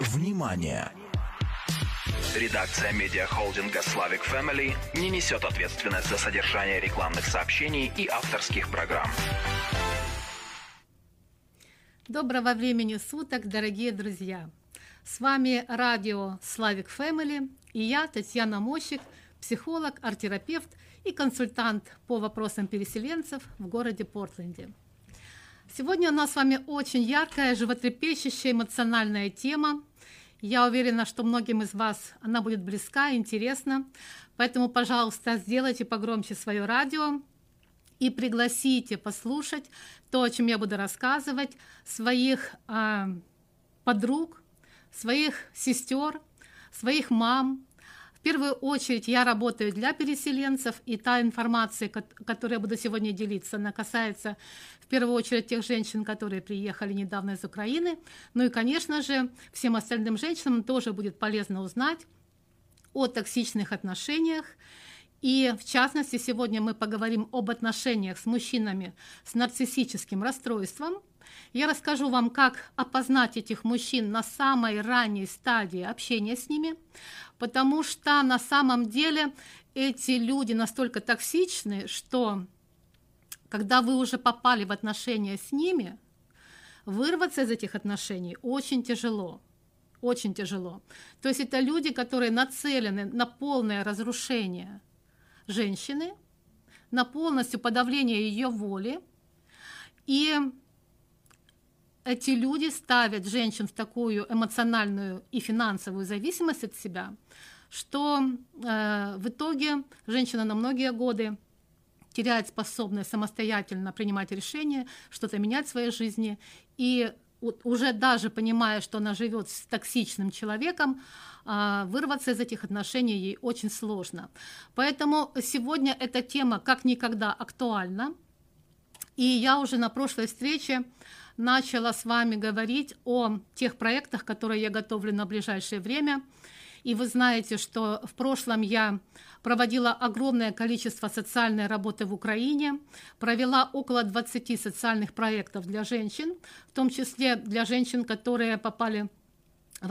Внимание! Редакция медиахолдинга Slavic Family не несет ответственность за содержание рекламных сообщений и авторских программ. Доброго времени суток, дорогие друзья! С вами радио Slavic Family и я, Татьяна Мощик, психолог, арт-терапевт и консультант по вопросам переселенцев в городе Портленде. Сегодня у нас с вами очень яркая, животрепещущая, эмоциональная тема. Я уверена, что многим из вас она будет близка, интересна. Поэтому, пожалуйста, сделайте погромче свое радио и пригласите послушать то, о чем я буду рассказывать, своих э, подруг, своих сестер, своих мам, первую очередь я работаю для переселенцев, и та информация, которой я буду сегодня делиться, она касается в первую очередь тех женщин, которые приехали недавно из Украины. Ну и, конечно же, всем остальным женщинам тоже будет полезно узнать о токсичных отношениях. И в частности, сегодня мы поговорим об отношениях с мужчинами с нарциссическим расстройством. Я расскажу вам, как опознать этих мужчин на самой ранней стадии общения с ними потому что на самом деле эти люди настолько токсичны, что когда вы уже попали в отношения с ними, вырваться из этих отношений очень тяжело. Очень тяжело. То есть это люди, которые нацелены на полное разрушение женщины, на полностью подавление ее воли. И эти люди ставят женщин в такую эмоциональную и финансовую зависимость от себя, что э, в итоге женщина на многие годы теряет способность самостоятельно принимать решения, что-то менять в своей жизни, и уже даже понимая, что она живет с токсичным человеком, э, вырваться из этих отношений ей очень сложно. Поэтому сегодня эта тема как никогда актуальна. И я уже на прошлой встрече начала с вами говорить о тех проектах, которые я готовлю на ближайшее время. И вы знаете, что в прошлом я проводила огромное количество социальной работы в Украине, провела около 20 социальных проектов для женщин, в том числе для женщин, которые попали в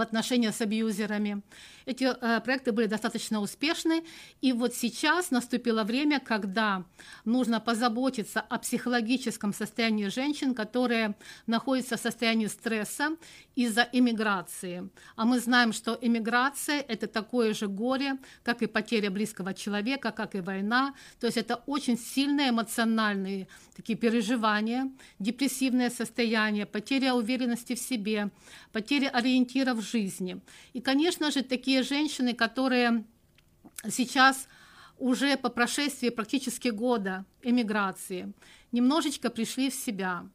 отношения с абьюзерами. Эти э, проекты были достаточно успешны, и вот сейчас наступило время, когда нужно позаботиться о психологическом состоянии женщин, которые находятся в состоянии стресса из-за иммиграции. А мы знаем, что иммиграция – это такое же горе, как и потеря близкого человека, как и война. То есть это очень сильные эмоциональные такие переживания, депрессивное состояние, потеря уверенности в себе, потеря ориентира в жизни. И, конечно же, такие женщины, которые сейчас уже по прошествии практически года эмиграции немножечко пришли в себя,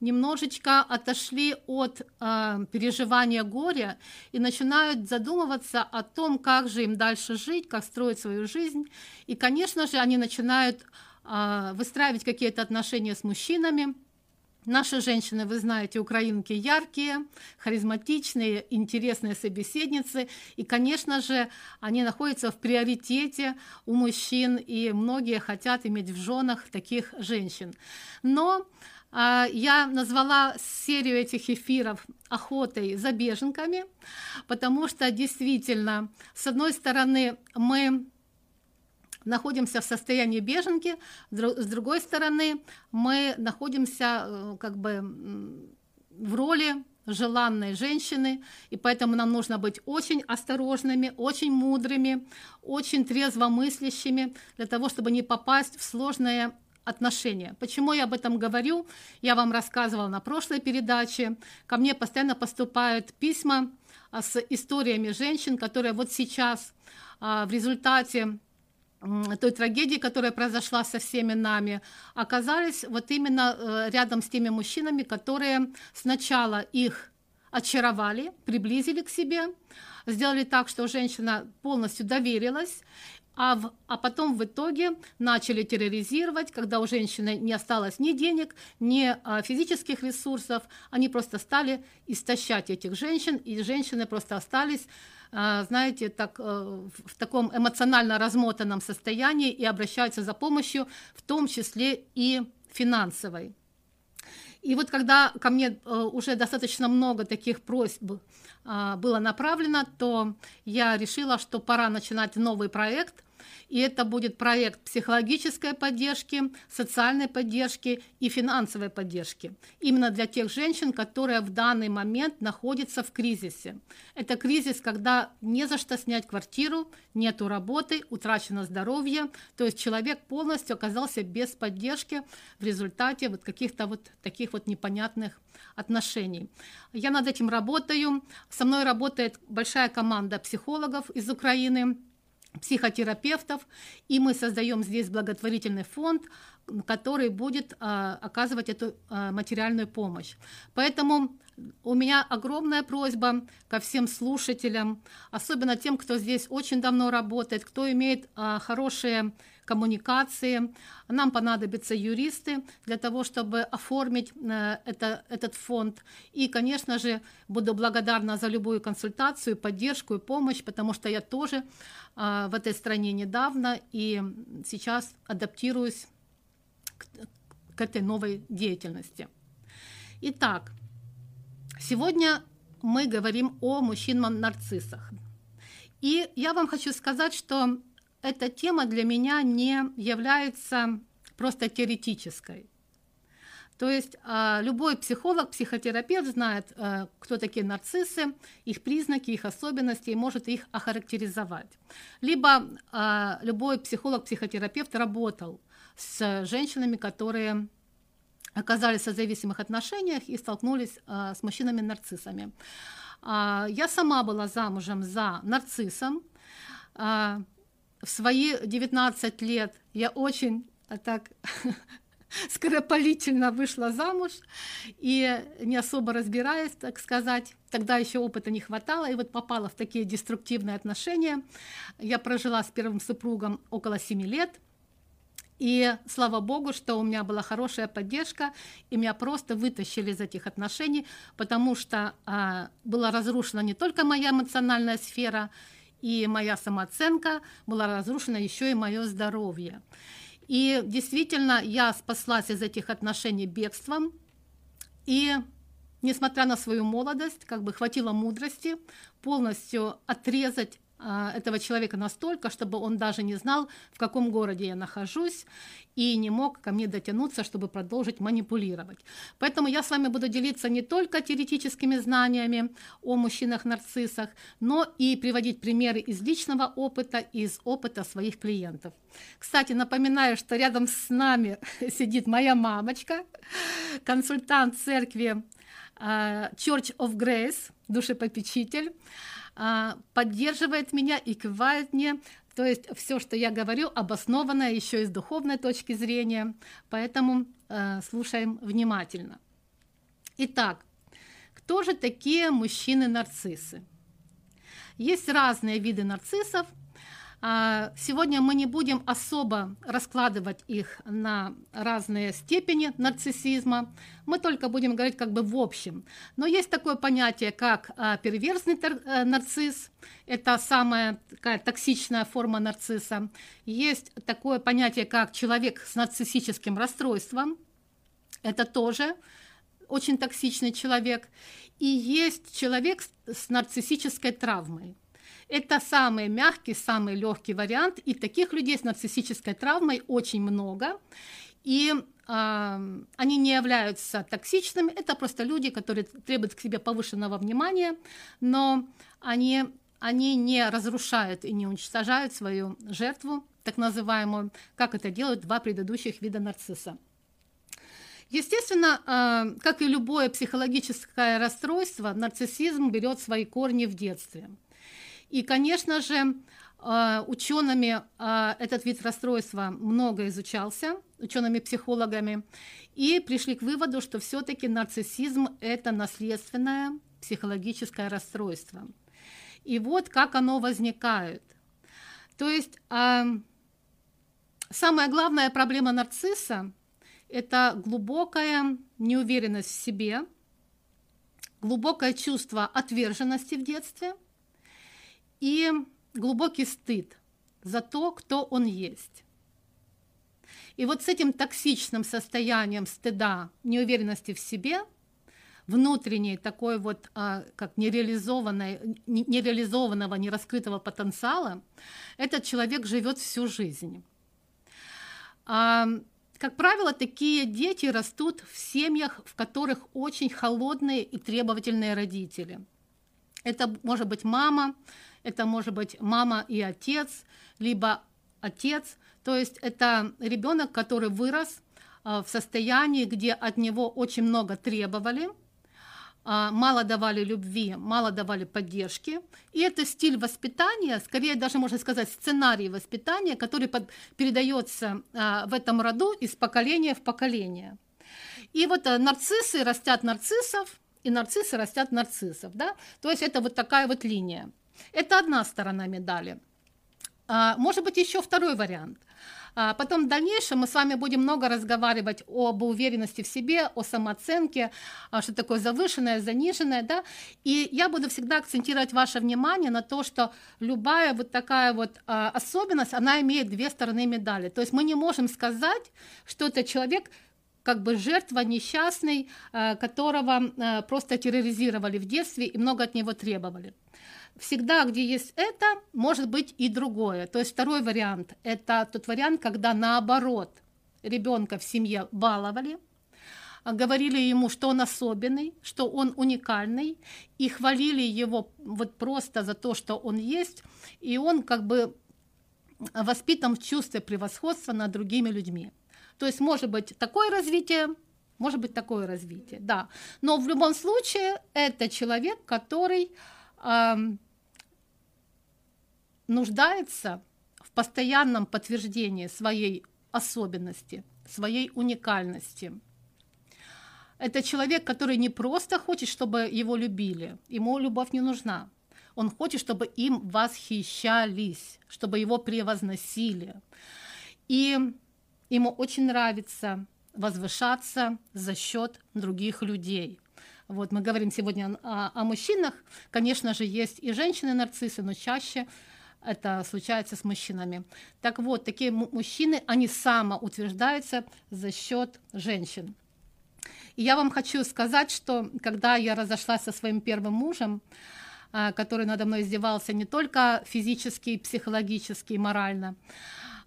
немножечко отошли от э, переживания горя и начинают задумываться о том, как же им дальше жить, как строить свою жизнь. И, конечно же, они начинают э, выстраивать какие-то отношения с мужчинами, Наши женщины, вы знаете, украинки яркие, харизматичные, интересные собеседницы. И, конечно же, они находятся в приоритете у мужчин, и многие хотят иметь в женах таких женщин. Но а, я назвала серию этих эфиров охотой за беженками, потому что действительно, с одной стороны, мы находимся в состоянии беженки, с другой стороны, мы находимся э, как бы в роли желанной женщины, и поэтому нам нужно быть очень осторожными, очень мудрыми, очень трезвомыслящими для того, чтобы не попасть в сложные отношения. Почему я об этом говорю? Я вам рассказывала на прошлой передаче. Ко мне постоянно поступают письма а, с историями женщин, которые вот сейчас а, в результате той трагедии, которая произошла со всеми нами, оказались вот именно э, рядом с теми мужчинами, которые сначала их очаровали, приблизили к себе, сделали так, что женщина полностью доверилась, а, в, а потом в итоге начали терроризировать, когда у женщины не осталось ни денег, ни а, физических ресурсов, они просто стали истощать этих женщин, и женщины просто остались знаете, так, э, в таком эмоционально размотанном состоянии и обращаются за помощью, в том числе и финансовой. И вот когда ко мне э, уже достаточно много таких просьб а, было направлено, то я решила, что пора начинать новый проект – и это будет проект психологической поддержки, социальной поддержки и финансовой поддержки. Именно для тех женщин, которые в данный момент находятся в кризисе. Это кризис, когда не за что снять квартиру, нету работы, утрачено здоровье, то есть человек полностью оказался без поддержки в результате вот каких-то вот таких вот непонятных отношений. Я над этим работаю. Со мной работает большая команда психологов из Украины, психотерапевтов, и мы создаем здесь благотворительный фонд, который будет а, оказывать эту а, материальную помощь. Поэтому у меня огромная просьба ко всем слушателям, особенно тем, кто здесь очень давно работает, кто имеет а, хорошие коммуникации. Нам понадобятся юристы для того, чтобы оформить э, это, этот фонд. И, конечно же, буду благодарна за любую консультацию, поддержку и помощь, потому что я тоже э, в этой стране недавно и сейчас адаптируюсь к, к этой новой деятельности. Итак, сегодня мы говорим о мужчинах-нарциссах. И я вам хочу сказать, что эта тема для меня не является просто теоретической. То есть а, любой психолог, психотерапевт знает, а, кто такие нарциссы, их признаки, их особенности и может их охарактеризовать. Либо а, любой психолог, психотерапевт работал с женщинами, которые оказались в зависимых отношениях и столкнулись с мужчинами-нарциссами. Я сама была замужем за нарциссом в свои 19 лет я очень а так скоропалительно вышла замуж и не особо разбираясь, так сказать, тогда еще опыта не хватало, и вот попала в такие деструктивные отношения. Я прожила с первым супругом около 7 лет, и слава богу, что у меня была хорошая поддержка, и меня просто вытащили из этих отношений, потому что а, была разрушена не только моя эмоциональная сфера, и моя самооценка была разрушена, еще и мое здоровье. И действительно, я спаслась из этих отношений бегством, и несмотря на свою молодость, как бы хватило мудрости полностью отрезать этого человека настолько, чтобы он даже не знал, в каком городе я нахожусь, и не мог ко мне дотянуться, чтобы продолжить манипулировать. Поэтому я с вами буду делиться не только теоретическими знаниями о мужчинах-нарциссах, но и приводить примеры из личного опыта, из опыта своих клиентов. Кстати, напоминаю, что рядом с нами сидит моя мамочка, консультант церкви а, Church of Grace, душепопечитель, а, поддерживает меня и кивает мне. То есть все, что я говорю, обоснованно еще и с духовной точки зрения. Поэтому э, слушаем внимательно. Итак, кто же такие мужчины-нарциссы? Есть разные виды нарциссов – а, сегодня мы не будем особо раскладывать их на разные степени нарциссизма, мы только будем говорить как бы в общем. Но есть такое понятие, как а, перверсный э, нарцисс, это самая такая токсичная форма нарцисса. Есть такое понятие, как человек с нарциссическим расстройством, это тоже очень токсичный человек. И есть человек с нарциссической травмой. Это самый мягкий, самый легкий вариант, и таких людей с нарциссической травмой очень много. И э, они не являются токсичными, это просто люди, которые требуют к себе повышенного внимания, но они, они не разрушают и не уничтожают свою жертву, так называемую, как это делают два предыдущих вида нарцисса. Естественно, э, как и любое психологическое расстройство, нарциссизм берет свои корни в детстве – и, конечно же, э, учеными э, этот вид расстройства много изучался, учеными-психологами, и пришли к выводу, что все-таки нарциссизм – это наследственное психологическое расстройство. И вот как оно возникает. То есть э, самая главная проблема нарцисса – это глубокая неуверенность в себе, глубокое чувство отверженности в детстве – и глубокий стыд за то, кто он есть. И вот с этим токсичным состоянием стыда, неуверенности в себе, внутренней такой вот а, как нереализованной, нереализованного, нераскрытого потенциала, этот человек живет всю жизнь. А, как правило, такие дети растут в семьях, в которых очень холодные и требовательные родители. Это может быть мама, это может быть мама и отец, либо отец. То есть это ребенок, который вырос а, в состоянии, где от него очень много требовали – а, мало давали любви, мало давали поддержки. И это стиль воспитания, скорее даже можно сказать сценарий воспитания, который под, передается а, в этом роду из поколения в поколение. И вот а, нарциссы растят нарциссов, и нарциссы растят нарциссов. Да? То есть это вот такая вот линия. Это одна сторона медали. А, может быть, еще второй вариант – а потом в дальнейшем мы с вами будем много разговаривать об уверенности в себе, о самооценке, а, что такое завышенное, заниженное, да, и я буду всегда акцентировать ваше внимание на то, что любая вот такая вот особенность, она имеет две стороны медали. То есть мы не можем сказать, что это человек как бы жертва несчастный, которого просто терроризировали в детстве и много от него требовали всегда, где есть это, может быть и другое. То есть второй вариант – это тот вариант, когда наоборот ребенка в семье баловали, говорили ему, что он особенный, что он уникальный, и хвалили его вот просто за то, что он есть, и он как бы воспитан в чувстве превосходства над другими людьми. То есть может быть такое развитие, может быть такое развитие, да. Но в любом случае это человек, который нуждается в постоянном подтверждении своей особенности, своей уникальности. Это человек, который не просто хочет, чтобы его любили, ему любовь не нужна. Он хочет, чтобы им восхищались, чтобы его превозносили. И ему очень нравится возвышаться за счет других людей. Вот мы говорим сегодня о, о мужчинах. Конечно же, есть и женщины-нарциссы, но чаще это случается с мужчинами. Так вот, такие мужчины, они самоутверждаются за счет женщин. И я вам хочу сказать, что когда я разошлась со своим первым мужем, а, который надо мной издевался не только физически, психологически, морально,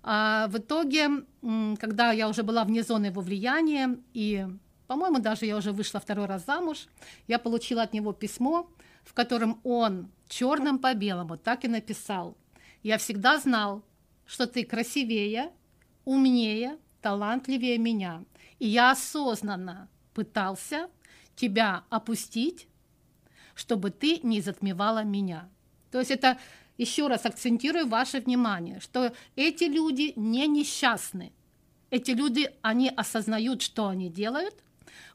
а в итоге, когда я уже была вне зоны его влияния, и, по-моему, даже я уже вышла второй раз замуж, я получила от него письмо, в котором он черным по белому так и написал – я всегда знал, что ты красивее, умнее, талантливее меня. И я осознанно пытался тебя опустить, чтобы ты не затмевала меня. То есть это еще раз акцентирую ваше внимание, что эти люди не несчастны. Эти люди, они осознают, что они делают.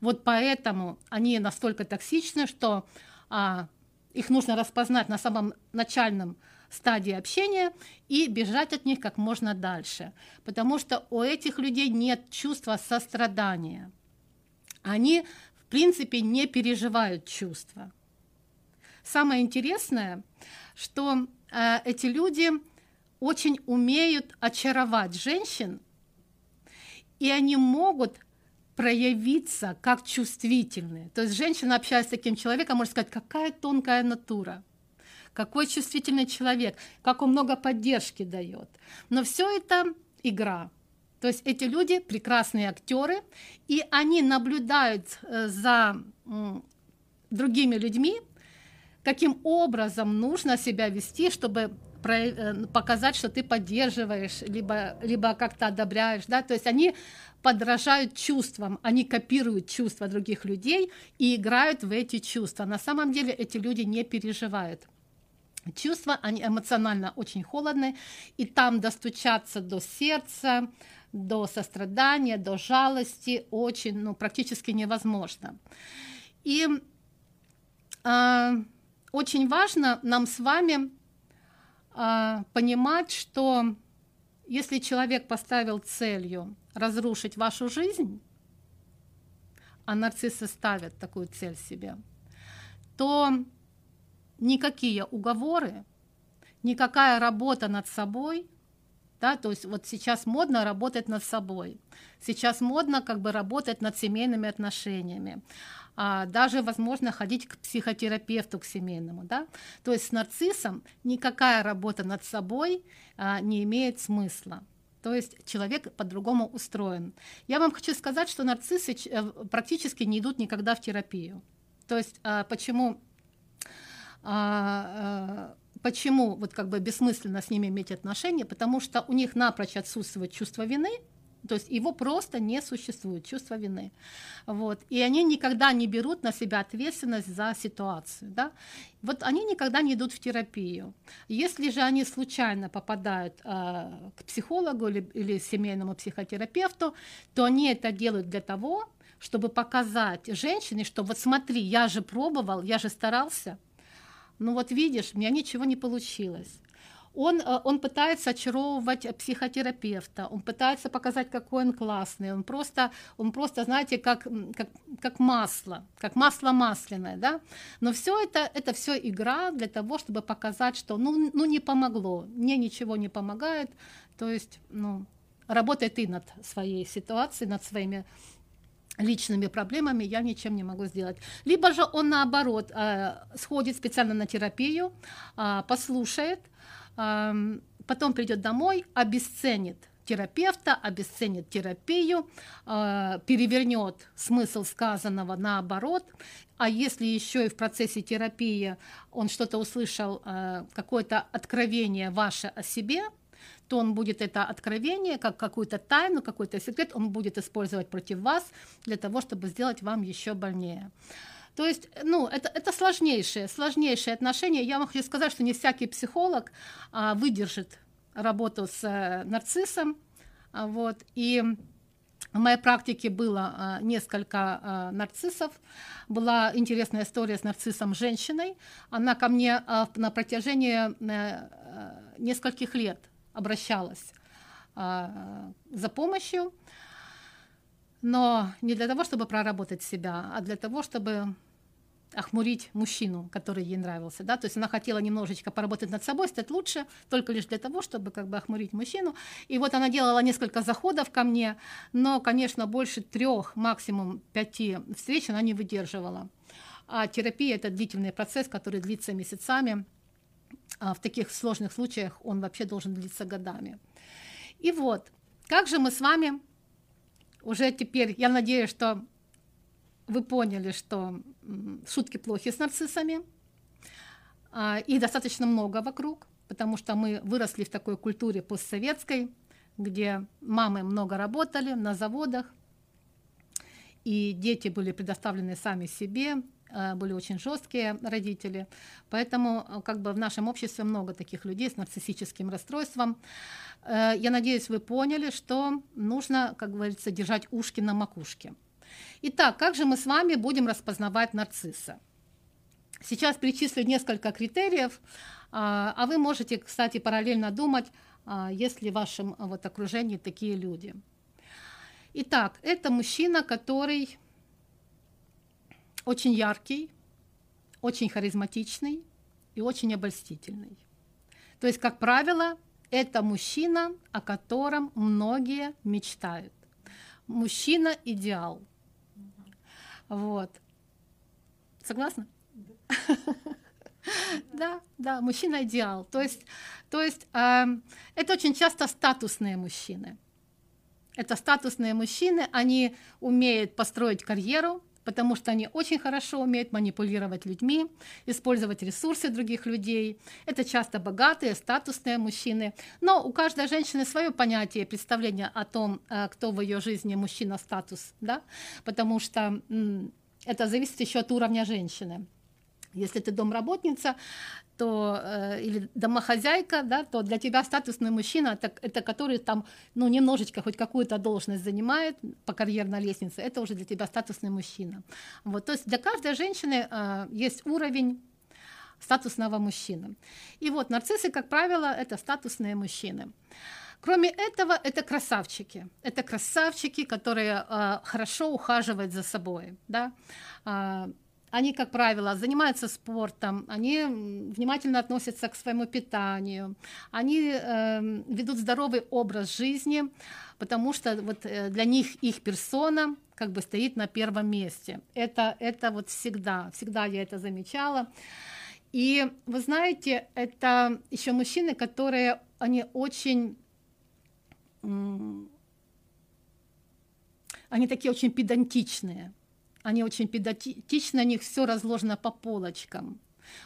Вот поэтому они настолько токсичны, что а, их нужно распознать на самом начальном стадии общения и бежать от них как можно дальше, потому что у этих людей нет чувства сострадания. Они, в принципе, не переживают чувства. Самое интересное, что эти люди очень умеют очаровать женщин, и они могут проявиться как чувствительные. То есть женщина, общаясь с таким человеком, может сказать, какая тонкая натура – какой чувствительный человек, как он много поддержки дает. Но все это игра. То есть эти люди прекрасные актеры, и они наблюдают э, за другими людьми, каким образом нужно себя вести, чтобы э, показать, что ты поддерживаешь, либо, либо как-то одобряешь. Да? То есть они подражают чувствам, они копируют чувства других людей и играют в эти чувства. На самом деле эти люди не переживают чувства, они эмоционально очень холодные, и там достучаться до сердца, до сострадания, до жалости очень, ну, практически невозможно. И э, очень важно нам с вами э, понимать, что если человек поставил целью разрушить вашу жизнь, а нарциссы ставят такую цель себе, то никакие уговоры, никакая работа над собой Да, то есть вот сейчас модно работать над собой, сейчас модно как бы работать над семейными отношениями, а, даже возможно ходить к психотерапевту, к семейному. Да? То есть с нарциссом никакая работа над собой а, не имеет смысла. То есть человек по-другому устроен. Я вам хочу сказать, что нарциссы э, практически не идут никогда в терапию. То есть а, почему а, э, почему вот как бы бессмысленно с ними иметь отношения, потому что у них напрочь отсутствует чувство вины, то есть его просто не существует, чувство вины. Вот. И они никогда не берут на себя ответственность за ситуацию. Да? Вот они никогда не идут в терапию. Если же они случайно попадают э, к психологу или, или семейному психотерапевту, то они это делают для того, чтобы показать женщине, что вот смотри, я же пробовал, я же старался, ну вот видишь, у меня ничего не получилось. Он, э, он пытается очаровывать психотерапевта, он пытается показать, какой он классный, он просто, он просто знаете, как, как, как масло, как масло масляное, да? Но все это, это все игра для того, чтобы показать, что ну, ну не помогло, мне ничего не помогает, то есть, ну, работай ты над своей ситуацией, над своими личными проблемами я ничем не могу сделать. Либо же он наоборот э, сходит специально на терапию, э, послушает, потом придет домой, обесценит терапевта, обесценит терапию, э, перевернет смысл сказанного наоборот. А если еще и в процессе терапии он что-то услышал, э, какое-то откровение ваше о себе, то он будет это откровение, как какую-то тайну, какой-то секрет, он будет использовать против вас для того, чтобы сделать вам еще больнее. То есть, ну, это, это сложнейшее, сложнейшее отношение. Я вам хочу сказать, что не всякий психолог а, выдержит работу с а, нарциссом. А, вот, и в моей практике было а, несколько а, нарциссов. Была интересная история с нарциссом женщиной. Она ко мне а, на протяжении а, нескольких лет обращалась а, за помощью, но не для того, чтобы проработать себя, а для того, чтобы охмурить мужчину, который ей нравился, да, то есть она хотела немножечко поработать над собой, стать лучше, только лишь для того, чтобы как бы охмурить мужчину, и вот она делала несколько заходов ко мне, но, конечно, больше трех, максимум пяти встреч она не выдерживала, а терапия – это длительный процесс, который длится месяцами, а в таких сложных случаях он вообще должен длиться годами. И вот, как же мы с вами уже теперь, я надеюсь, что вы поняли, что шутки плохи с нарциссами, а, и достаточно много вокруг, потому что мы выросли в такой культуре постсоветской, где мамы много работали на заводах, и дети были предоставлены сами себе, были очень жесткие родители. Поэтому э, как бы в нашем обществе много таких людей с нарциссическим расстройством. Э, я надеюсь, вы поняли, что нужно, как говорится, держать ушки на макушке. Итак, как же мы с вами будем распознавать нарцисса? Сейчас перечислю несколько критериев, а вы можете, кстати, параллельно думать, есть ли в вашем вот, окружении такие люди. Итак, это мужчина, который очень яркий, очень харизматичный и очень обольстительный. То есть, как правило, это мужчина, о котором многие мечтают. Мужчина идеал. Вот. Согласна? Да, да, мужчина идеал. То есть, то есть э, это очень часто статусные мужчины. Это статусные мужчины, они умеют построить карьеру, потому что они очень хорошо умеют манипулировать людьми, использовать ресурсы других людей. Это часто богатые, статусные мужчины. Но у каждой женщины свое понятие, представление о том, э, кто в ее жизни мужчина, статус, да? потому что это зависит еще от уровня женщины. Если ты домработница, то, э, или домохозяйка, да, то для тебя статусный мужчина это, это который там ну, немножечко хоть какую-то должность занимает по карьерной лестнице, это уже для тебя статусный мужчина. Вот, то есть для каждой женщины э, есть уровень статусного мужчины. И вот нарциссы, как правило, это статусные мужчины. Кроме этого, это красавчики. Это красавчики, которые э, хорошо ухаживают за собой. Да? Э, они, как правило, занимаются спортом, они внимательно относятся к своему питанию, они э, ведут здоровый образ жизни, потому что вот э, для них их персона как бы стоит на первом месте. Это, это вот всегда, всегда я это замечала. И вы знаете, это еще мужчины, которые, они очень, они такие очень педантичные они очень педантичны, у них все разложено по полочкам.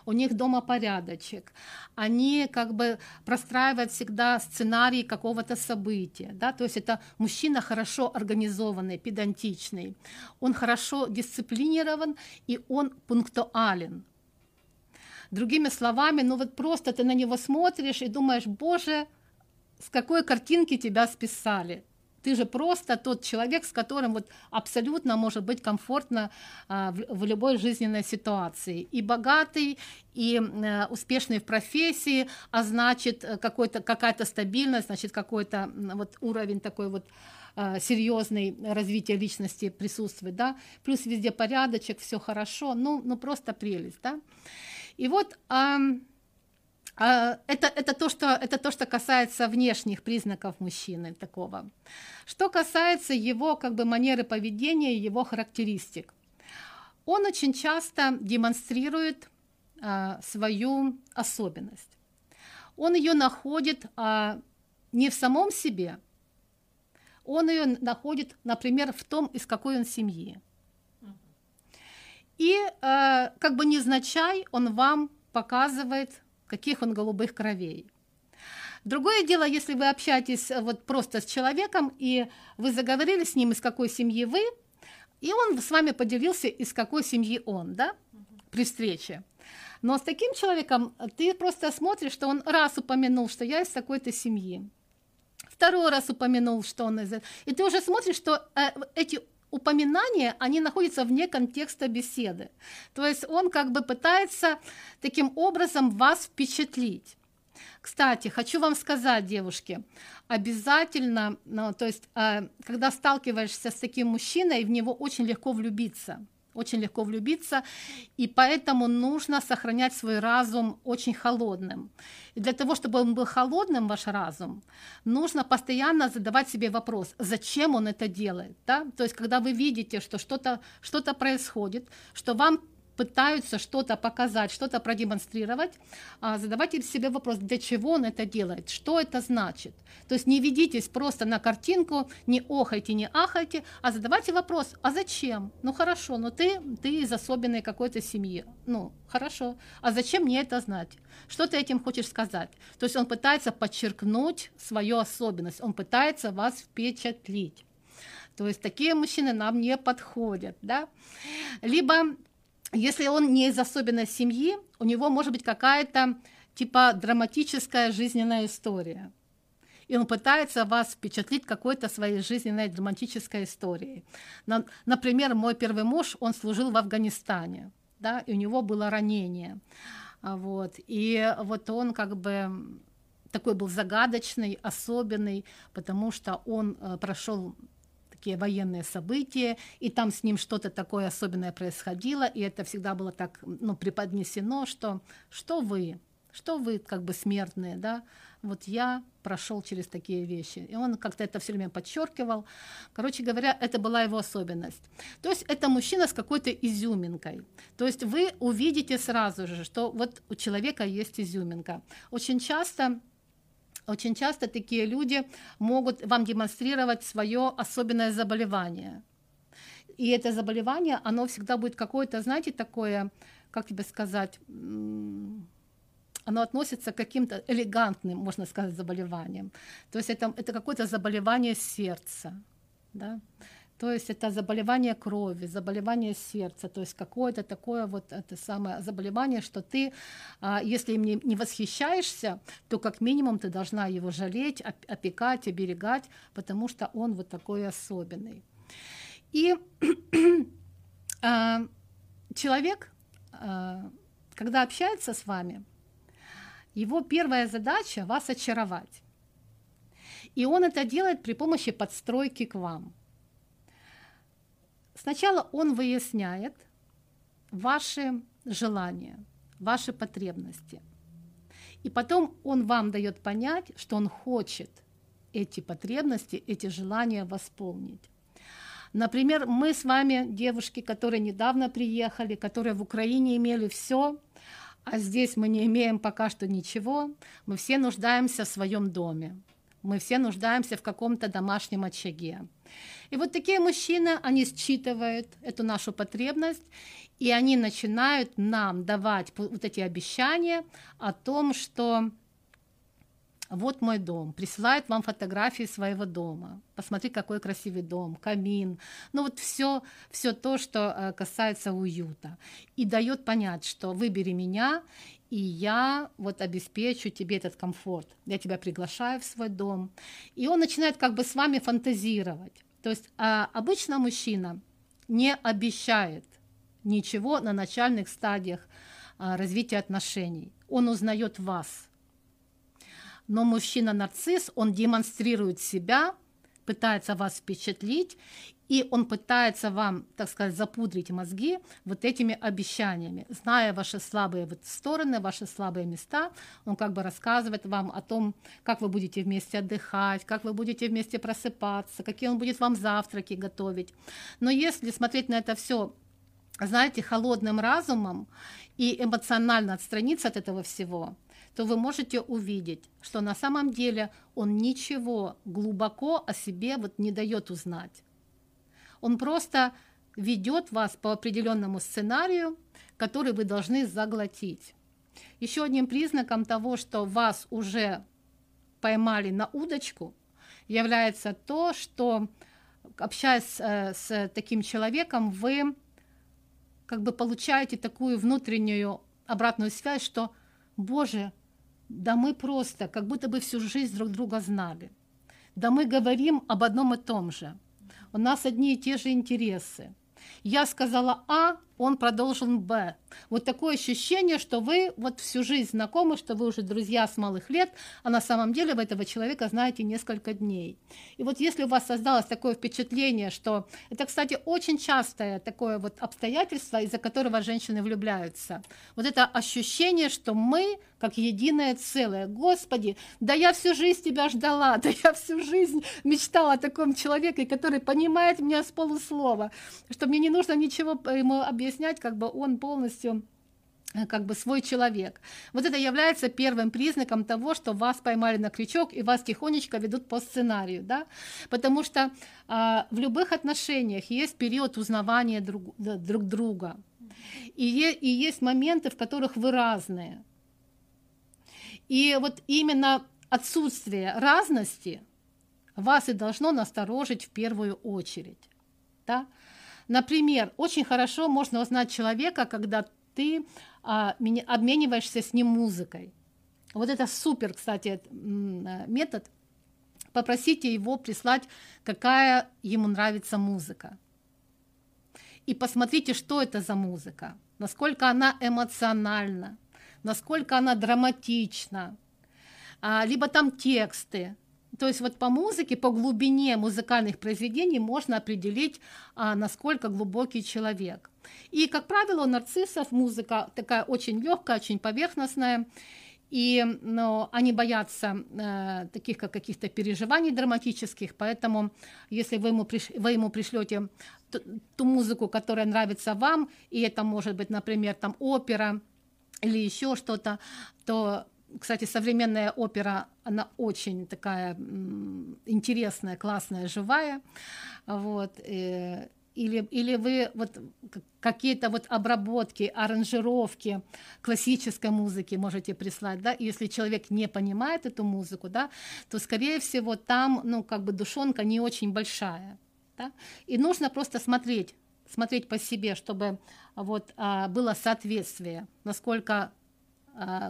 У них дома порядочек. Они как бы простраивают всегда сценарий какого-то события. Да? То есть это мужчина хорошо организованный, педантичный. Он хорошо дисциплинирован и он пунктуален. Другими словами, ну вот просто ты на него смотришь и думаешь, боже, с какой картинки тебя списали ты же просто тот человек, с которым вот абсолютно может быть комфортно а, в, в любой жизненной ситуации. И богатый, и э, успешный в профессии, а значит э, какой-то, какая-то стабильность, значит какой-то вот уровень такой вот э, серьезный развитие личности присутствует, да, плюс везде порядочек, все хорошо, ну, ну просто прелесть, да. И вот э, это, это, то, что, это то, что касается внешних признаков мужчины такого. Что касается его как бы, манеры поведения, его характеристик. Он очень часто демонстрирует а, свою особенность. Он ее находит а, не в самом себе, он ее находит, например, в том, из какой он семьи. И а, как бы незначай он вам показывает каких он голубых кровей. Другое дело, если вы общаетесь э, вот просто с человеком, и вы заговорили с ним, из какой семьи вы, и он с вами поделился, из какой семьи он, да, при встрече. Но с таким человеком ты просто смотришь, что он раз упомянул, что я из такой-то семьи, второй раз упомянул, что он из... И ты уже смотришь, что э, эти упоминания, они находятся вне контекста беседы. То есть он как бы пытается таким образом вас впечатлить. Кстати, хочу вам сказать, девушки, обязательно, ну, то есть, э, когда сталкиваешься с таким мужчиной, в него очень легко влюбиться – очень легко влюбиться, и поэтому нужно сохранять свой разум очень холодным. И для того, чтобы он был холодным, ваш разум, нужно постоянно задавать себе вопрос, зачем он это делает. Да? То есть, когда вы видите, что что-то что происходит, что вам пытаются что-то показать, что-то продемонстрировать, а задавайте себе вопрос, для чего он это делает, что это значит. То есть не ведитесь просто на картинку, не охайте, не ахайте, а задавайте вопрос, а зачем? Ну хорошо, но ты, ты из особенной какой-то семьи. Ну, хорошо. А зачем мне это знать? Что ты этим хочешь сказать? То есть он пытается подчеркнуть свою особенность, он пытается вас впечатлить. То есть такие мужчины нам не подходят, да? Либо если он не из особенной семьи, у него может быть какая-то типа драматическая жизненная история. И он пытается вас впечатлить какой-то своей жизненной драматической историей. Например, мой первый муж, он служил в Афганистане, да, и у него было ранение. А вот. И вот он как бы такой был загадочный, особенный, потому что он э, прошел такие военные события, и там с ним что-то такое особенное происходило, и это всегда было так ну, преподнесено, что что вы, что вы как бы смертные, да, вот я прошел через такие вещи. И он как-то это все время подчеркивал. Короче говоря, это была его особенность. То есть это мужчина с какой-то изюминкой. То есть вы увидите сразу же, что вот у человека есть изюминка. Очень часто очень часто такие люди могут вам демонстрировать свое особенное заболевание. И это заболевание, оно всегда будет какое-то, знаете, такое, как тебе сказать, оно относится к каким-то элегантным, можно сказать, заболеваниям. То есть это, это какое-то заболевание сердца. Да? То есть это заболевание крови, заболевание сердца, то есть какое-то такое вот это самое заболевание, что ты, а, если им не, восхищаешься, то как минимум ты должна его жалеть, опекать, оберегать, потому что он вот такой особенный. И а, человек, а, когда общается с вами, его первая задача вас очаровать. И он это делает при помощи подстройки к вам – Сначала он выясняет ваши желания, ваши потребности. И потом он вам дает понять, что он хочет эти потребности, эти желания восполнить. Например, мы с вами, девушки, которые недавно приехали, которые в Украине имели все, а здесь мы не имеем пока что ничего, мы все нуждаемся в своем доме, мы все нуждаемся в каком-то домашнем очаге. И вот такие мужчины, они считывают эту нашу потребность, и они начинают нам давать вот эти обещания о том, что вот мой дом, присылает вам фотографии своего дома. Посмотри, какой красивый дом, камин. Ну вот все, все то, что э, касается уюта. И дает понять, что выбери меня, и я вот обеспечу тебе этот комфорт. Я тебя приглашаю в свой дом. И он начинает как бы с вами фантазировать. То есть а обычно мужчина не обещает ничего на начальных стадиях а, развития отношений. Он узнает вас. Но мужчина-нарцисс, он демонстрирует себя, пытается вас впечатлить, и он пытается вам, так сказать, запудрить мозги вот этими обещаниями. Зная ваши слабые вот стороны, ваши слабые места, он как бы рассказывает вам о том, как вы будете вместе отдыхать, как вы будете вместе просыпаться, какие он будет вам завтраки готовить. Но если смотреть на это все знаете, холодным разумом и эмоционально отстраниться от этого всего, то вы можете увидеть, что на самом деле он ничего глубоко о себе вот не дает узнать. Он просто ведет вас по определенному сценарию, который вы должны заглотить. Еще одним признаком того, что вас уже поймали на удочку, является то, что общаясь э, с таким человеком, вы как бы получаете такую внутреннюю обратную связь, что, Боже, да мы просто как будто бы всю жизнь друг друга знали. Да мы говорим об одном и том же. У нас одни и те же интересы. Я сказала А, он продолжил Б. Вот такое ощущение, что вы вот всю жизнь знакомы, что вы уже друзья с малых лет, а на самом деле вы этого человека знаете несколько дней. И вот если у вас создалось такое впечатление, что это, кстати, очень частое такое вот обстоятельство, из-за которого женщины влюбляются. Вот это ощущение, что мы как единое целое. Господи, да я всю жизнь тебя ждала, да я всю жизнь мечтала о таком человеке, который понимает меня с полуслова, что мне не нужно ничего ему объяснять, объяснять, как бы он полностью э, как бы свой человек. Вот это является первым признаком того, что вас поймали на крючок и вас тихонечко ведут по сценарию, да? Потому что а, в любых отношениях есть период узнавания друг, друг друга, и, и есть моменты, в которых вы разные. И вот именно отсутствие разности вас и должно насторожить в первую очередь, да? Например, очень хорошо можно узнать человека, когда ты а, обмениваешься с ним музыкой. Вот это супер, кстати, метод. Попросите его прислать, какая ему нравится музыка. И посмотрите, что это за музыка, насколько она эмоциональна, насколько она драматична, а, либо там тексты, то есть вот по музыке, по глубине музыкальных произведений можно определить, а, насколько глубокий человек. И, как правило, у нарциссов музыка такая очень легкая, очень поверхностная, и но они боятся э, таких как каких-то переживаний драматических, поэтому если вы ему, приш, вы ему пришлете ту, ту музыку, которая нравится вам, и это может быть, например, там опера или еще что-то, то кстати, современная опера, она очень такая интересная, классная, живая. Вот. Э, или, или вы вот какие-то вот обработки, аранжировки классической музыки можете прислать, да, если человек не понимает эту музыку, да, то, скорее всего, там, ну, как бы душонка не очень большая, да, и нужно просто смотреть, смотреть по себе, чтобы вот а, было соответствие, насколько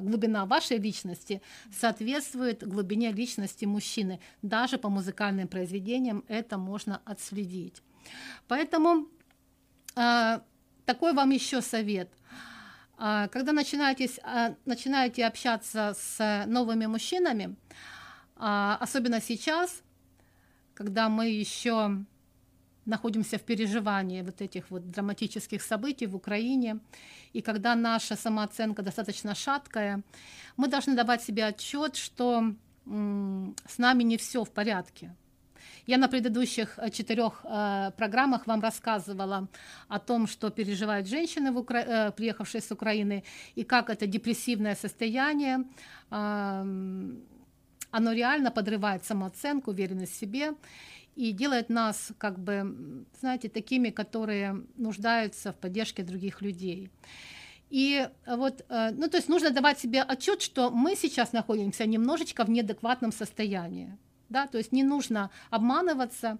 глубина вашей личности соответствует глубине личности мужчины. Даже по музыкальным произведениям это можно отследить. Поэтому а, такой вам еще совет. А, когда начинаете, начинаете общаться с новыми мужчинами, особенно сейчас, когда мы еще находимся в переживании вот этих вот драматических событий в Украине, и когда наша самооценка достаточно шаткая, мы должны давать себе отчет, что с нами не все в порядке. Я на предыдущих э, четырех э, программах вам рассказывала о том, что переживают женщины, в Укра... э, приехавшие с Украины, и как это депрессивное состояние, э, оно реально подрывает самооценку, уверенность в себе и делает нас, как бы, знаете, такими, которые нуждаются в поддержке других людей. И вот, э, ну, то есть нужно давать себе отчет, что мы сейчас находимся немножечко в неадекватном состоянии, да, то есть не нужно обманываться,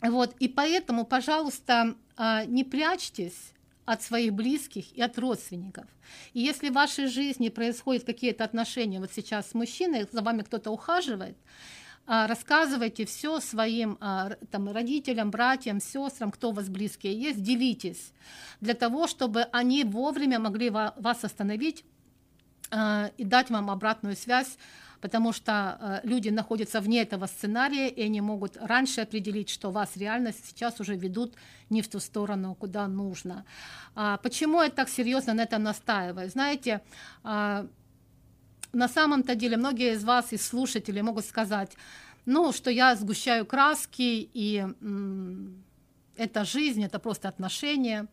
вот, и поэтому, пожалуйста, э, не прячьтесь от своих близких и от родственников. И если в вашей жизни происходят какие-то отношения, вот сейчас с мужчиной, за вами кто-то ухаживает, а, рассказывайте все своим а, там, родителям, братьям, сестрам, кто у вас близкие есть, делитесь, для того, чтобы они вовремя могли вас остановить а, и дать вам обратную связь, потому что люди находятся вне этого сценария, и они могут раньше определить, что вас реально сейчас уже ведут не в ту сторону, куда нужно. Почему я так серьезно на этом настаиваю? Знаете, на самом-то деле многие из вас, из слушателей, могут сказать, ну, что я сгущаю краски, и м- это жизнь, это просто отношения.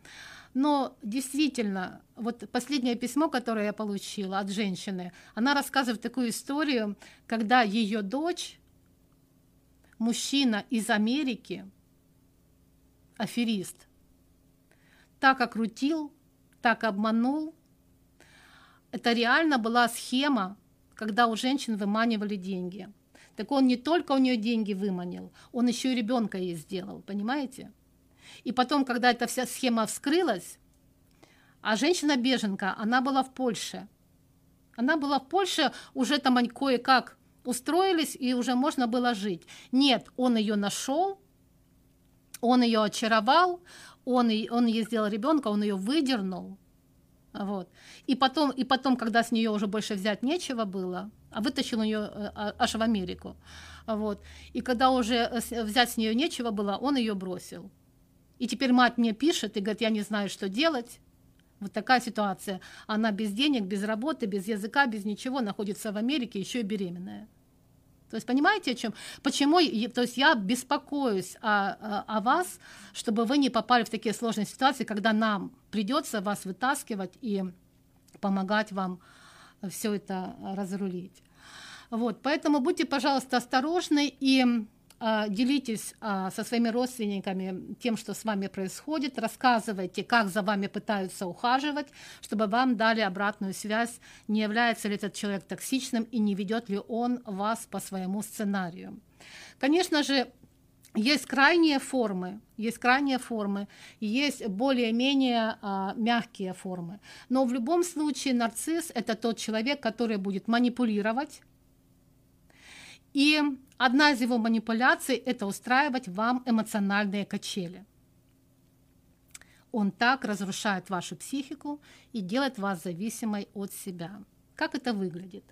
Но действительно, вот последнее письмо, которое я получила от женщины, она рассказывает такую историю, когда ее дочь, мужчина из Америки, аферист, так окрутил, так обманул, это реально была схема, когда у женщин выманивали деньги. Так он не только у нее деньги выманил, он еще и ребенка ей сделал, понимаете? И потом, когда эта вся схема вскрылась, а женщина-беженка, она была в Польше. Она была в Польше, уже там они кое-как устроились, и уже можно было жить. Нет, он ее нашел, он ее очаровал, он, он ей сделал ребенка, он ее выдернул, вот. И, потом, и потом, когда с нее уже больше взять нечего было, а вытащил ее э, а, аж в Америку. Вот. И когда уже э, взять с нее нечего было, он ее бросил. И теперь мать мне пишет и говорит, я не знаю, что делать. Вот такая ситуация. Она без денег, без работы, без языка, без ничего находится в Америке, еще и беременная. То есть понимаете, о чем? Почему? То есть я беспокоюсь о, о, вас, чтобы вы не попали в такие сложные ситуации, когда нам придется вас вытаскивать и помогать вам все это разрулить. Вот, поэтому будьте, пожалуйста, осторожны и делитесь а, со своими родственниками тем, что с вами происходит, рассказывайте, как за вами пытаются ухаживать, чтобы вам дали обратную связь, не является ли этот человек токсичным и не ведет ли он вас по своему сценарию. Конечно же, есть крайние формы, есть крайние формы, есть более-менее а, мягкие формы. Но в любом случае нарцисс – это тот человек, который будет манипулировать, и одна из его манипуляций – это устраивать вам эмоциональные качели. Он так разрушает вашу психику и делает вас зависимой от себя. Как это выглядит?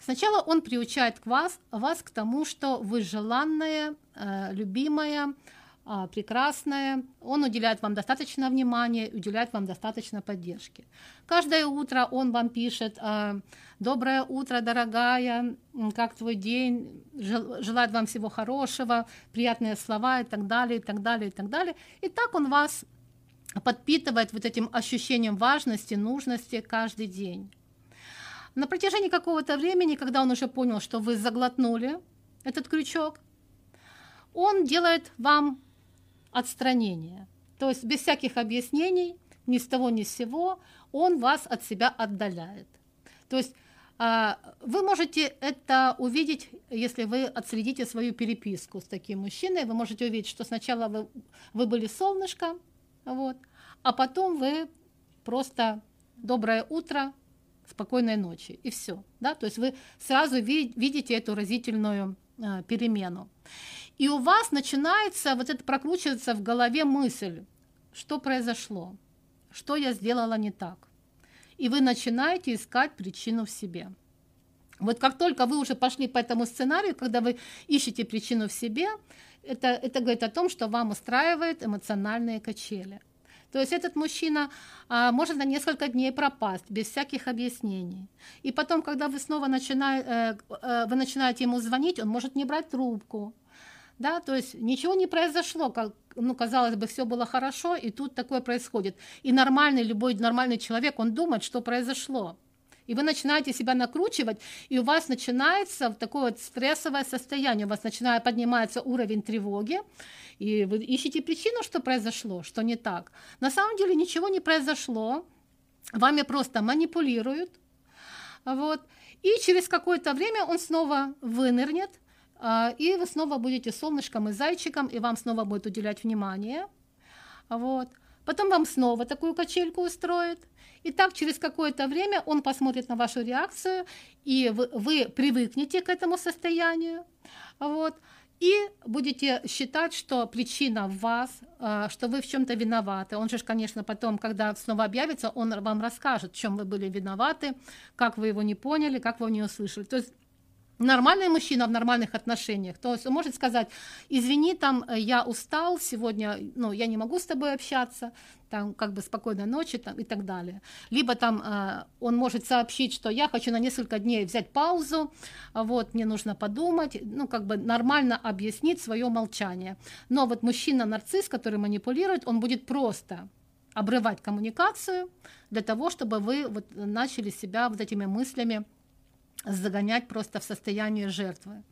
Сначала он приучает вас, вас к тому, что вы желанная, э, любимая, а, прекрасная, он уделяет вам достаточно внимания, уделяет вам достаточно поддержки. Каждое утро он вам пишет а, «Доброе утро, дорогая, как твой день?» желает вам всего хорошего, приятные слова и так далее, и так далее, и так далее. И так он вас подпитывает вот этим ощущением важности, нужности каждый день. На протяжении какого-то времени, когда он уже понял, что вы заглотнули этот крючок, он делает вам отстранение. То есть без всяких объяснений, ни с того ни с сего, он вас от себя отдаляет. То есть а, вы можете это увидеть, если вы отследите свою переписку с таким мужчиной. Вы можете увидеть, что сначала вы, вы были солнышко, вот, а потом вы просто доброе утро, спокойной ночи, и все. Да? То есть вы сразу видите эту разительную а, перемену. И у вас начинается вот это прокручиваться в голове мысль, что произошло, что я сделала не так. И вы начинаете искать причину в себе. Вот как только вы уже пошли по этому сценарию, когда вы ищете причину в себе, это, это говорит о том, что вам устраивает эмоциональные качели. То есть этот мужчина а, может на несколько дней пропасть без всяких объяснений. И потом, когда вы снова начинаете, э, э, вы начинаете ему звонить, он может не брать трубку. Да, то есть ничего не произошло, как, ну, казалось бы, все было хорошо, и тут такое происходит. И нормальный, любой нормальный человек, он думает, что произошло. И вы начинаете себя накручивать, и у вас начинается такое вот стрессовое состояние, у вас начинает подниматься уровень тревоги, и вы ищете причину, что произошло, что не так. На самом деле ничего не произошло, вами просто манипулируют, вот, и через какое-то время он снова вынырнет, и вы снова будете солнышком и зайчиком, и вам снова будет уделять внимание, вот. Потом вам снова такую качельку устроит, и так через какое-то время он посмотрит на вашу реакцию, и вы, вы привыкнете к этому состоянию. Вот, и будете считать, что причина в вас, а, что вы в чем-то виноваты. Он же, конечно, потом, когда снова объявится, он вам расскажет, в чем вы были виноваты, как вы его не поняли, как вы не услышали. То есть нормальный мужчина в нормальных отношениях, то есть он может сказать, извини, там, э, я устал сегодня, ну, я не могу с тобой общаться, там, как бы спокойной ночи там, и так далее. Либо там э, он может сообщить, что я хочу на несколько дней взять паузу, вот, мне нужно подумать, ну, как бы нормально объяснить свое молчание. Но вот мужчина-нарцисс, который манипулирует, он будет просто обрывать коммуникацию для того, чтобы вы вот начали себя вот этими мыслями загонять просто в состояние жертвы.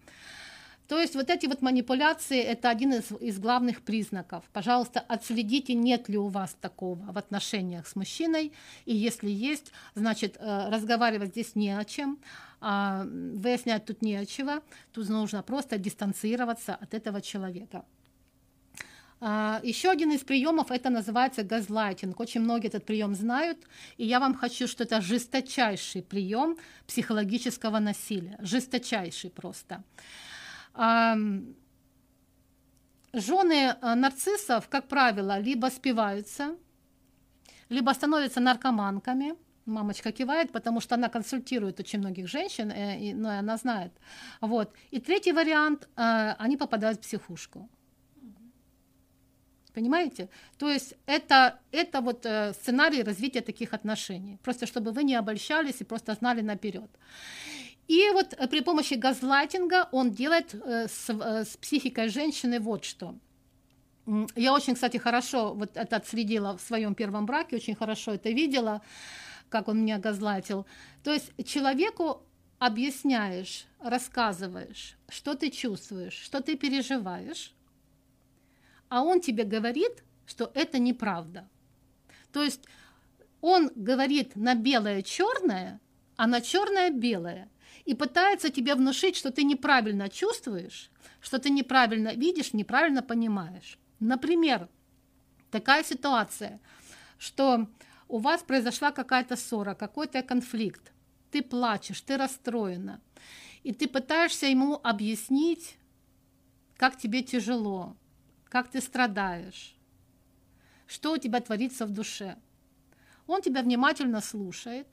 То есть вот эти вот манипуляции – это один из, из главных признаков. Пожалуйста, отследите, нет ли у вас такого в отношениях с мужчиной, и если есть, значит, э, разговаривать здесь не о чем, а выяснять тут не о чего, тут нужно просто дистанцироваться от этого человека. А, Еще один из приемов это называется газлайтинг. Очень многие этот прием знают, и я вам хочу, что это жесточайший прием психологического насилия, жесточайший просто. Жены а, нарциссов, как правило, либо спиваются, либо становятся наркоманками. Мамочка кивает, потому что она консультирует очень многих женщин, э, но она знает. Вот. И третий вариант, э, они попадают в психушку. Понимаете? То есть это, это вот э, сценарий развития таких отношений. Просто чтобы вы не обольщались и просто знали наперед. И вот э, при помощи газлайтинга он делает э, с, с психикой женщины вот что. Я очень, кстати, хорошо вот это отследила в своем первом браке, очень хорошо это видела, как он меня газлайтил. То есть человеку объясняешь, рассказываешь, что ты чувствуешь, что ты переживаешь, а он тебе говорит, что это неправда. То есть он говорит на белое черное, а на черное белое. И пытается тебе внушить, что ты неправильно чувствуешь, что ты неправильно видишь, неправильно понимаешь. Например, такая ситуация, что у вас произошла какая-то ссора, какой-то конфликт, ты плачешь, ты расстроена, и ты пытаешься ему объяснить, как тебе тяжело, как ты страдаешь, что у тебя творится в душе. Он тебя внимательно слушает,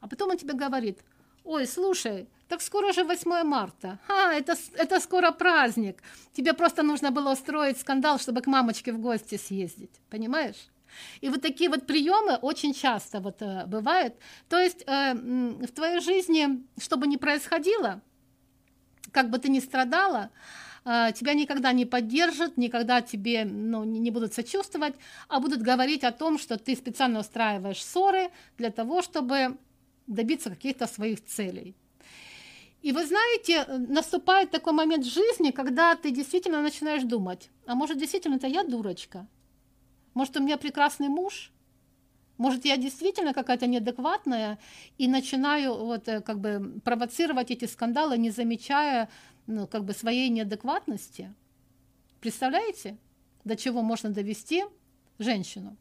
а потом он тебе говорит, ой, слушай, так скоро же 8 марта. А, это, это скоро праздник. Тебе просто нужно было устроить скандал, чтобы к мамочке в гости съездить. Понимаешь? И вот такие вот приемы очень часто вот э, бывают. То есть э, в твоей жизни, что бы ни происходило, как бы ты ни страдала, тебя никогда не поддержат, никогда тебе ну, не будут сочувствовать, а будут говорить о том, что ты специально устраиваешь ссоры для того, чтобы добиться каких-то своих целей. И вы знаете, наступает такой момент в жизни, когда ты действительно начинаешь думать, а может действительно это я дурочка? Может у меня прекрасный муж? Может, я действительно какая-то неадекватная и начинаю вот э, как бы провоцировать эти скандалы, не замечая ну, как бы своей неадекватности. Представляете, до чего можно довести женщину?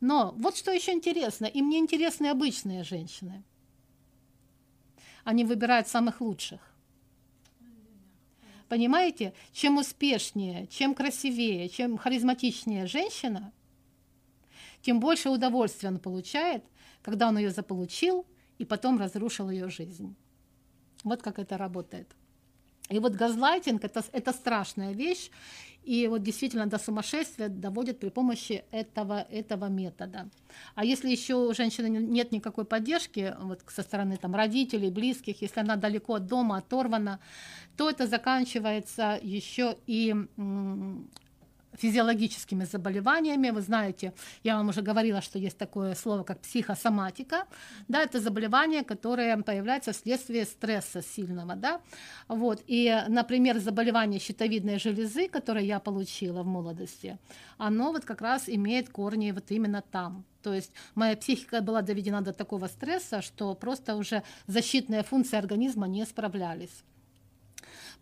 Но вот что еще интересно, и мне интересны обычные женщины. Они выбирают самых лучших. Понимаете, чем успешнее, чем красивее, чем харизматичнее женщина, тем больше удовольствия он получает, когда он ее заполучил и потом разрушил ее жизнь. Вот как это работает. И вот газлайтинг это, это страшная вещь, и вот действительно до сумасшествия доводит при помощи этого, этого метода. А если еще у женщины нет никакой поддержки вот, со стороны там, родителей, близких, если она далеко от дома, оторвана, то это заканчивается еще и физиологическими заболеваниями. Вы знаете, я вам уже говорила, что есть такое слово, как психосоматика. Да, это заболевание, которое появляется вследствие стресса сильного. Да? Вот. И, например, заболевание щитовидной железы, которое я получила в молодости, оно вот как раз имеет корни вот именно там. То есть моя психика была доведена до такого стресса, что просто уже защитные функции организма не справлялись.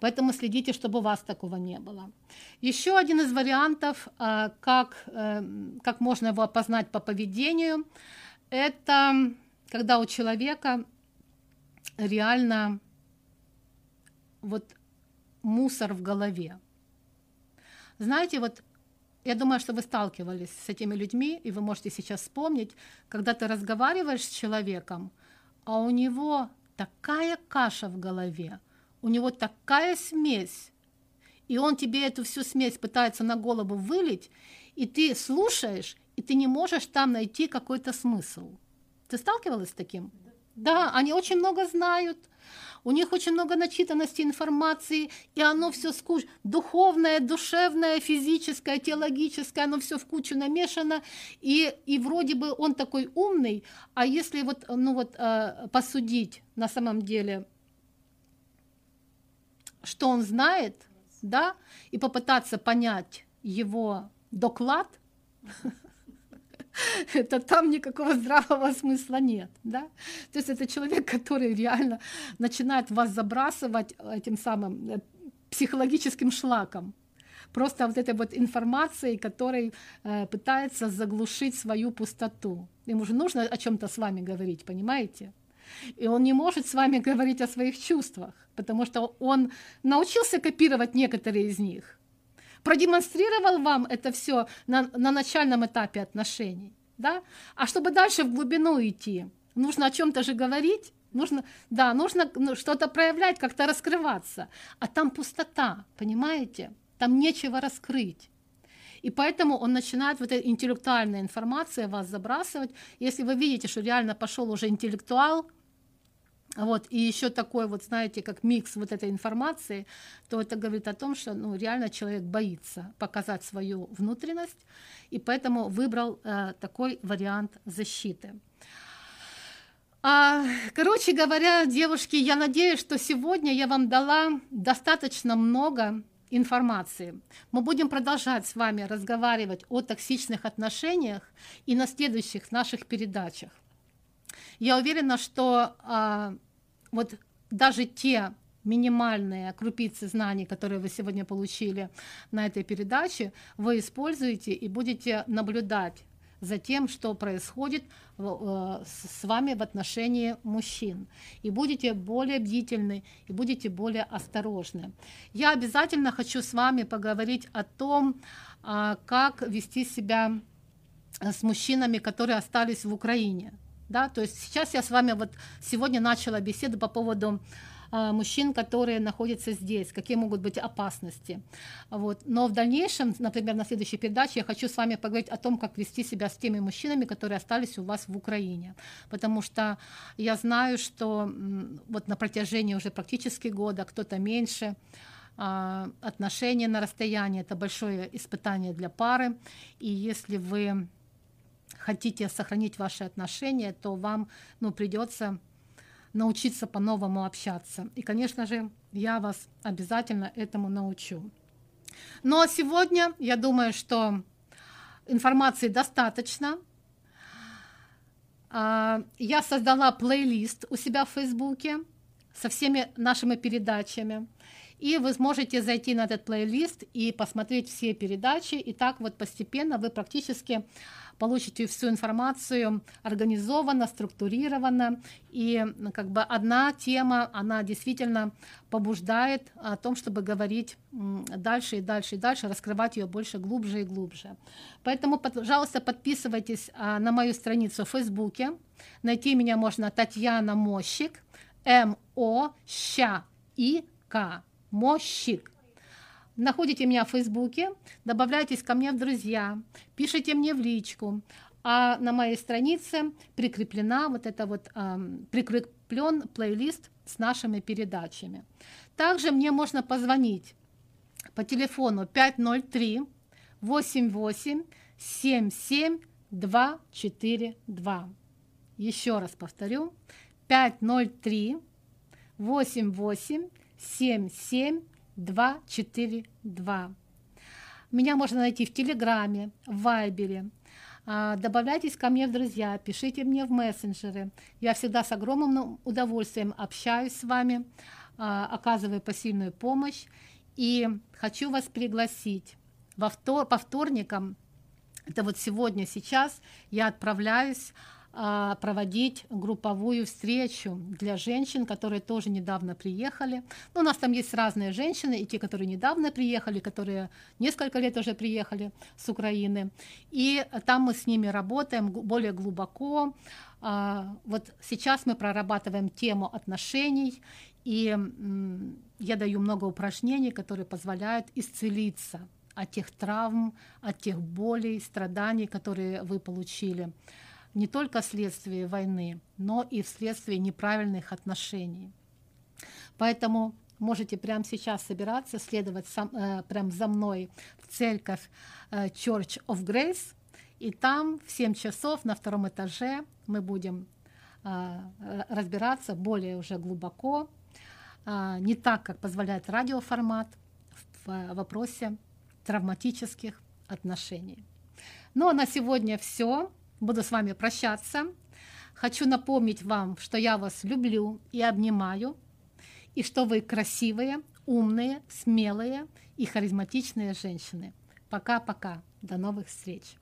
Поэтому следите, чтобы у вас такого не было. Еще один из вариантов, а, как, э, как можно его опознать по поведению, это когда у человека реально вот мусор в голове. Знаете, вот я думаю, что вы сталкивались с этими людьми, и вы можете сейчас вспомнить, когда ты разговариваешь с человеком, а у него такая каша в голове, у него такая смесь, и он тебе эту всю смесь пытается на голову вылить, и ты слушаешь, и ты не можешь там найти какой-то смысл. Ты сталкивалась с таким? Да, они очень много знают, у них очень много начитанности информации, и оно все скуч... духовное, душевное, физическое, теологическое, оно все в кучу намешано, и, и вроде бы он такой умный, а если вот, ну вот, э, посудить на самом деле, что он знает, да, и попытаться понять его доклад, это там никакого здравого смысла нет, да. То есть это человек, который реально начинает вас забрасывать этим самым э, психологическим шлаком, просто вот этой вот информацией, которой э, пытается заглушить свою пустоту. Ему же нужно о чем-то с вами говорить, понимаете? И он не может с вами говорить о своих чувствах, потому что он научился копировать некоторые из них, продемонстрировал вам это все на, на начальном этапе отношений. Да? А чтобы дальше в глубину идти, нужно о чем-то же говорить, нужно, да, нужно ну, что-то проявлять, как-то раскрываться. А там пустота, понимаете? Там нечего раскрыть. И поэтому он начинает вот эта интеллектуальная информация вас забрасывать. Если вы видите, что реально пошел уже интеллектуал, вот, и еще такой вот, знаете, как микс вот этой информации, то это говорит о том, что ну, реально человек боится показать свою внутренность, и поэтому выбрал э, такой вариант защиты. А, короче говоря, девушки, я надеюсь, что сегодня я вам дала достаточно много информации. Мы будем продолжать с вами разговаривать о токсичных отношениях и на следующих наших передачах. Я уверена, что а, вот даже те минимальные крупицы знаний, которые вы сегодня получили на этой передаче, вы используете и будете наблюдать за тем, что происходит э, с вами в отношении мужчин. И будете более бдительны, и будете более осторожны. Я обязательно хочу с вами поговорить о том, а, как вести себя с мужчинами, которые остались в Украине. Да? То есть сейчас я с вами вот сегодня начала беседу по поводу мужчин, которые находятся здесь, какие могут быть опасности. Вот. Но в дальнейшем, например, на следующей передаче я хочу с вами поговорить о том, как вести себя с теми мужчинами, которые остались у вас в Украине. Потому что я знаю, что вот на протяжении уже практически года, кто-то меньше, а, отношения на расстоянии – это большое испытание для пары. И если вы хотите сохранить ваши отношения, то вам ну, придется научиться по-новому общаться. И, конечно же, я вас обязательно этому научу. А сегодня, я думаю, что информации достаточно. А, я создала плейлист у себя в Фейсбуке со всеми нашими передачами. И вы сможете зайти на этот плейлист и посмотреть все передачи. И так вот постепенно вы практически получите всю информацию организованно, структурированно, и как бы одна тема, она действительно побуждает о том, чтобы говорить дальше и дальше и дальше, раскрывать ее больше, глубже и глубже. Поэтому, пожалуйста, подписывайтесь а, на мою страницу в Фейсбуке. Найти меня можно Татьяна Мощик, М-О-Щ-И-К. Мощик. Находите меня в Фейсбуке, добавляйтесь ко мне в друзья, пишите мне в личку. А на моей странице прикреплена вот это вот э, прикреплен плейлист с нашими передачами. Также мне можно позвонить по телефону 503 88 77 242. Еще раз повторю. 503 88 77 242. Меня можно найти в Телеграме, в Вайбере. А, добавляйтесь ко мне в друзья, пишите мне в мессенджеры. Я всегда с огромным удовольствием общаюсь с вами, а, оказываю посильную помощь. И хочу вас пригласить во втор по вторникам, это вот сегодня, сейчас, я отправляюсь проводить групповую встречу для женщин, которые тоже недавно приехали. Ну, у нас там есть разные женщины, и те, которые недавно приехали, которые несколько лет уже приехали с Украины. И там мы с ними работаем более глубоко. А, вот сейчас мы прорабатываем тему отношений, и я даю много упражнений, которые позволяют исцелиться от тех травм, от тех болей, страданий, которые вы получили не только вследствие войны, но и вследствие неправильных отношений. Поэтому можете прямо сейчас собираться, следовать сам, э, прямо за мной в церковь э, Church of Grace, и там в 7 часов на втором этаже мы будем э, разбираться более уже глубоко, э, не так, как позволяет радиоформат в э, вопросе травматических отношений. Ну а на сегодня все буду с вами прощаться. Хочу напомнить вам, что я вас люблю и обнимаю, и что вы красивые, умные, смелые и харизматичные женщины. Пока-пока. До новых встреч.